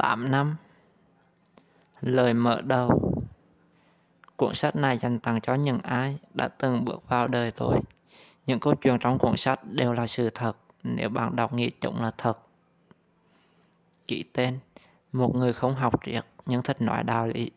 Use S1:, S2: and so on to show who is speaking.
S1: 8 năm Lời mở đầu Cuốn sách này dành tặng cho những ai đã từng bước vào đời tôi. Những câu chuyện trong cuốn sách đều là sự thật, nếu bạn đọc nghĩ chúng là thật. Kỹ tên, Một người không học triết nhưng thích nói đạo lý